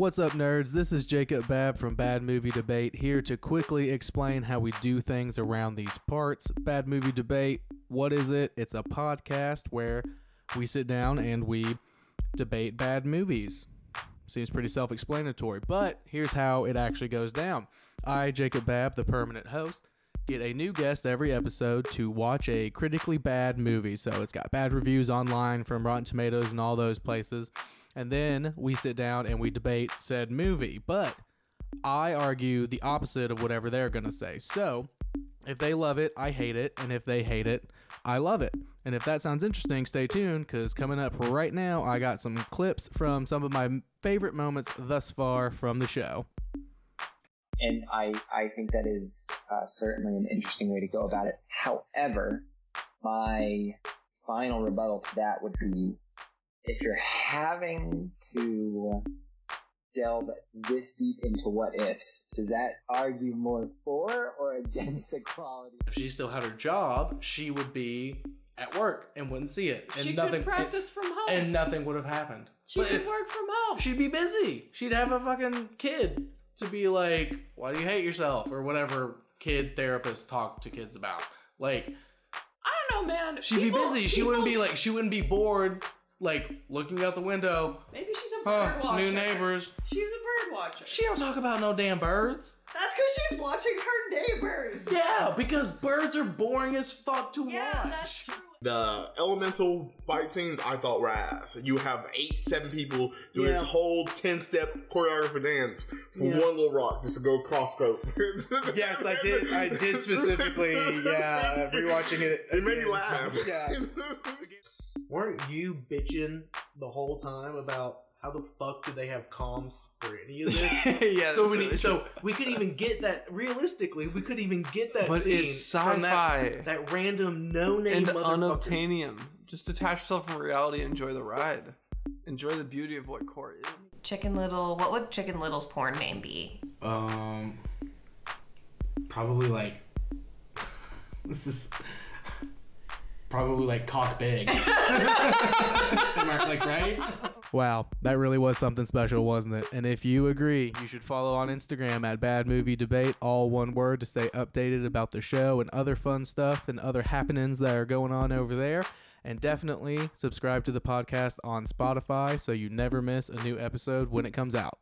What's up, nerds? This is Jacob Babb from Bad Movie Debate here to quickly explain how we do things around these parts. Bad Movie Debate, what is it? It's a podcast where we sit down and we debate bad movies. Seems pretty self explanatory, but here's how it actually goes down. I, Jacob Babb, the permanent host, get a new guest every episode to watch a critically bad movie. So it's got bad reviews online from Rotten Tomatoes and all those places. And then we sit down and we debate said movie. But I argue the opposite of whatever they're going to say. So if they love it, I hate it. And if they hate it, I love it. And if that sounds interesting, stay tuned because coming up right now, I got some clips from some of my favorite moments thus far from the show. and I I think that is uh, certainly an interesting way to go about it. However, my final rebuttal to that would be if you're having to delve this deep into what ifs, does that argue more for or against equality? If she still had her job, she would be at work and wouldn't see it. And she nothing could practice from home. and nothing would have happened. she But could it- work from home. she'd be busy. She'd have a fucking kid to be like, "Why do you hate yourself?" or whatever kid therapists talk to kids about. Like, I don't know, man. she'd People- be busy. She wouldn't be like, she wouldn't be bored, like looking out the window. Maybe she's a bird Huh? watcher. New neighbors. She's a bird watcher. She don't talk about no damn birds. That's because she's watching her neighbors. Yeah, because birds are boring as fuck to Yeah, watch. that's true. The elemental fight scenes I thought were ass. You have eight, seven people doing Yeah. this whole ten step choreography dance for Yeah. one little rock just to go cross scope. Yes, I did. I did specifically. Yeah, rewatching it. It made me again. laugh. Yeah. Weren't you bitching the whole time about how the fuck did they have comms for any of this? yeah, so that's we really so we could even get that realistically. We could even get that but scene it's that, sci-fi that random no name and unobtainium. Just detach yourself from reality. and Enjoy the ride. Enjoy the beauty of what core is. Chicken Little. What would Chicken Little's porn name be? Um, probably like this is probably like cock big. I like right? Wow, that really was something special, wasn't it? And if you agree, you should follow on Instagram at Bad Movie Debate, all one word, to stay updated about the show and other fun stuff and other happenings that are going on over there. And definitely subscribe to the podcast on Spotify so you never miss a new episode when it comes out.